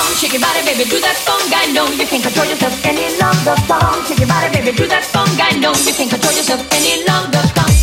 song. Shake your body, baby, do that song. I know you can't control yourself any longer. Song. Shake your body, baby, do that song. I know you can't control yourself any longer. Song.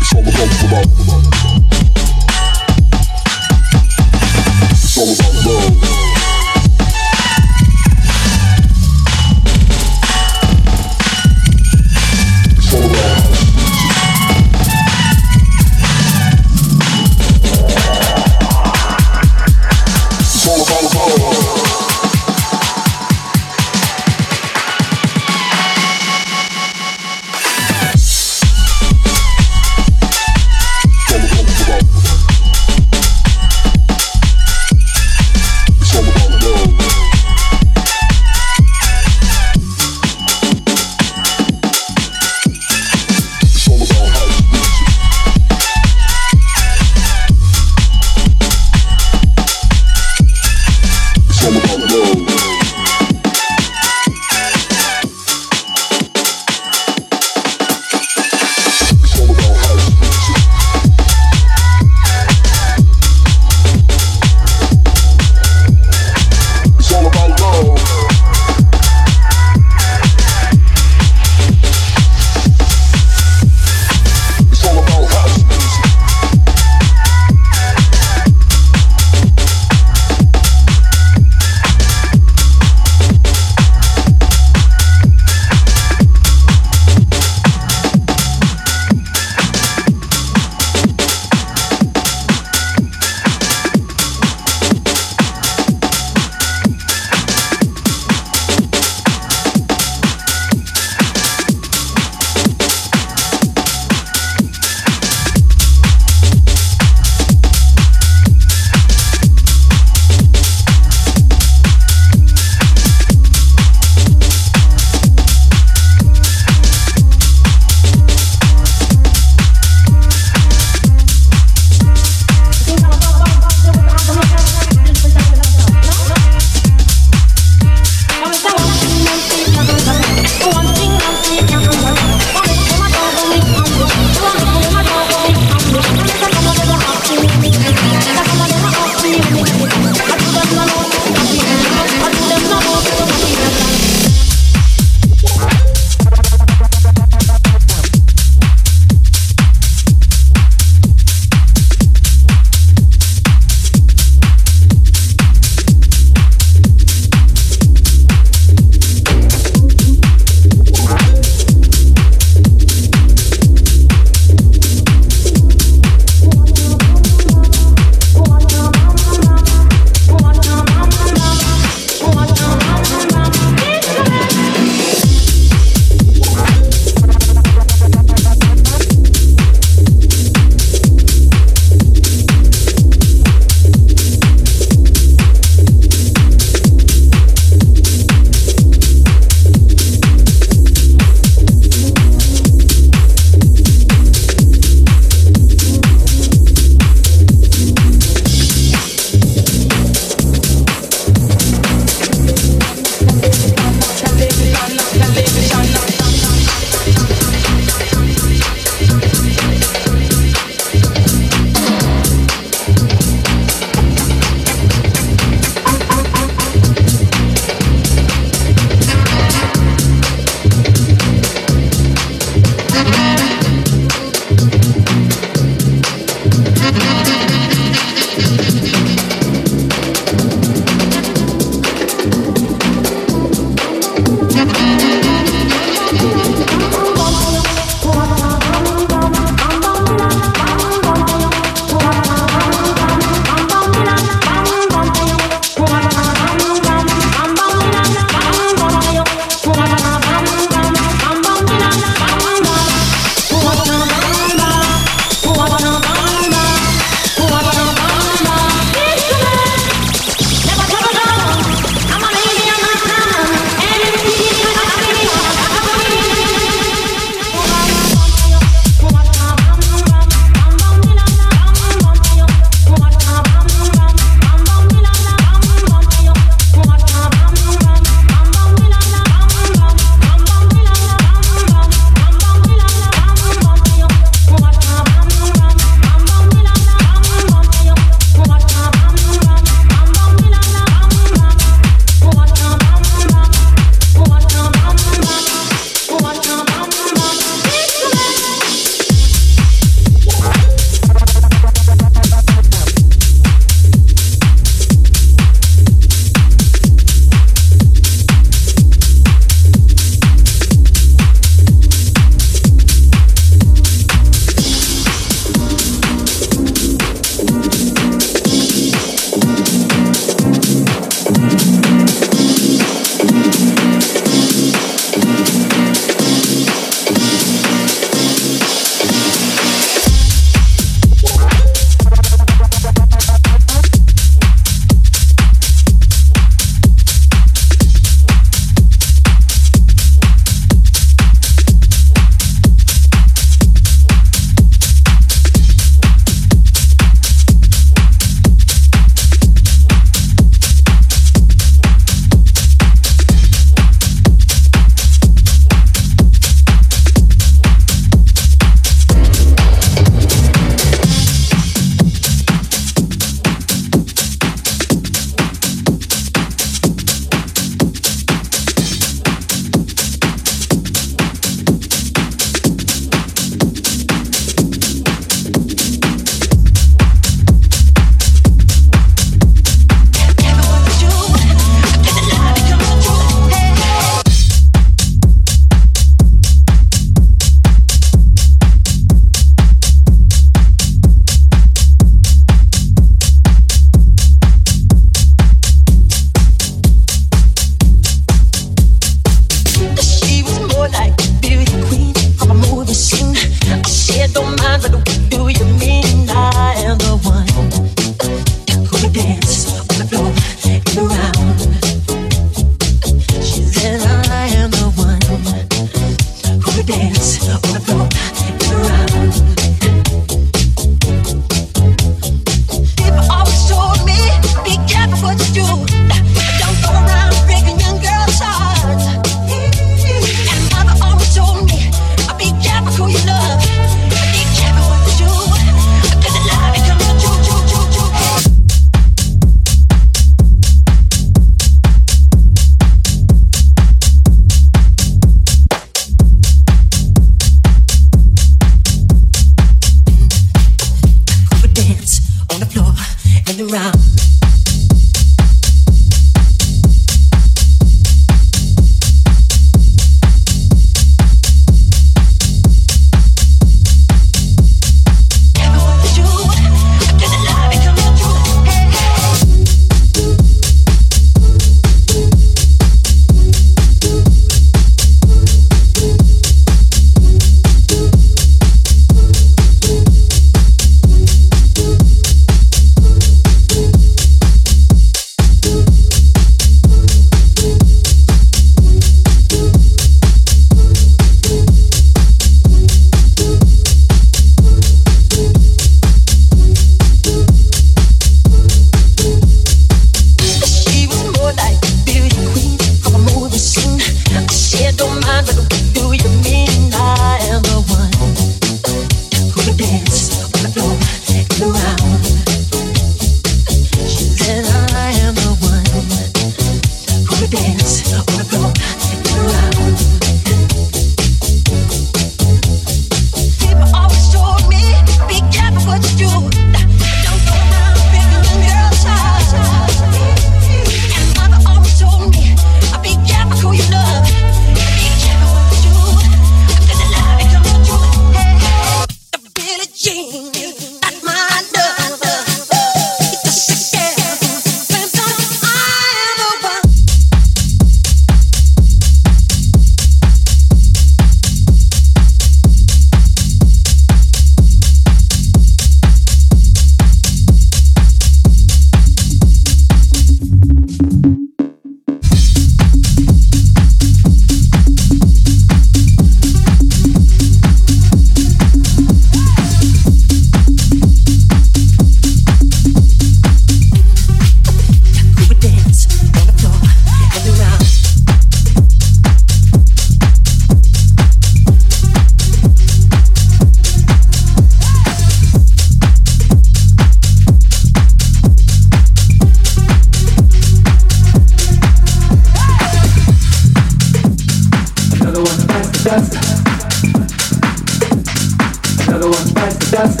Another one bites the dust.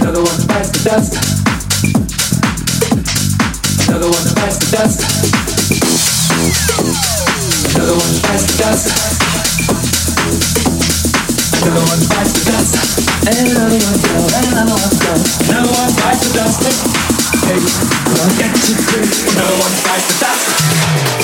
Another one bites the dust. Another one bites the dust. Another one bites the dust. Another one bites the dust. Another one bites the dust. Another one bites the dust.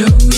yo.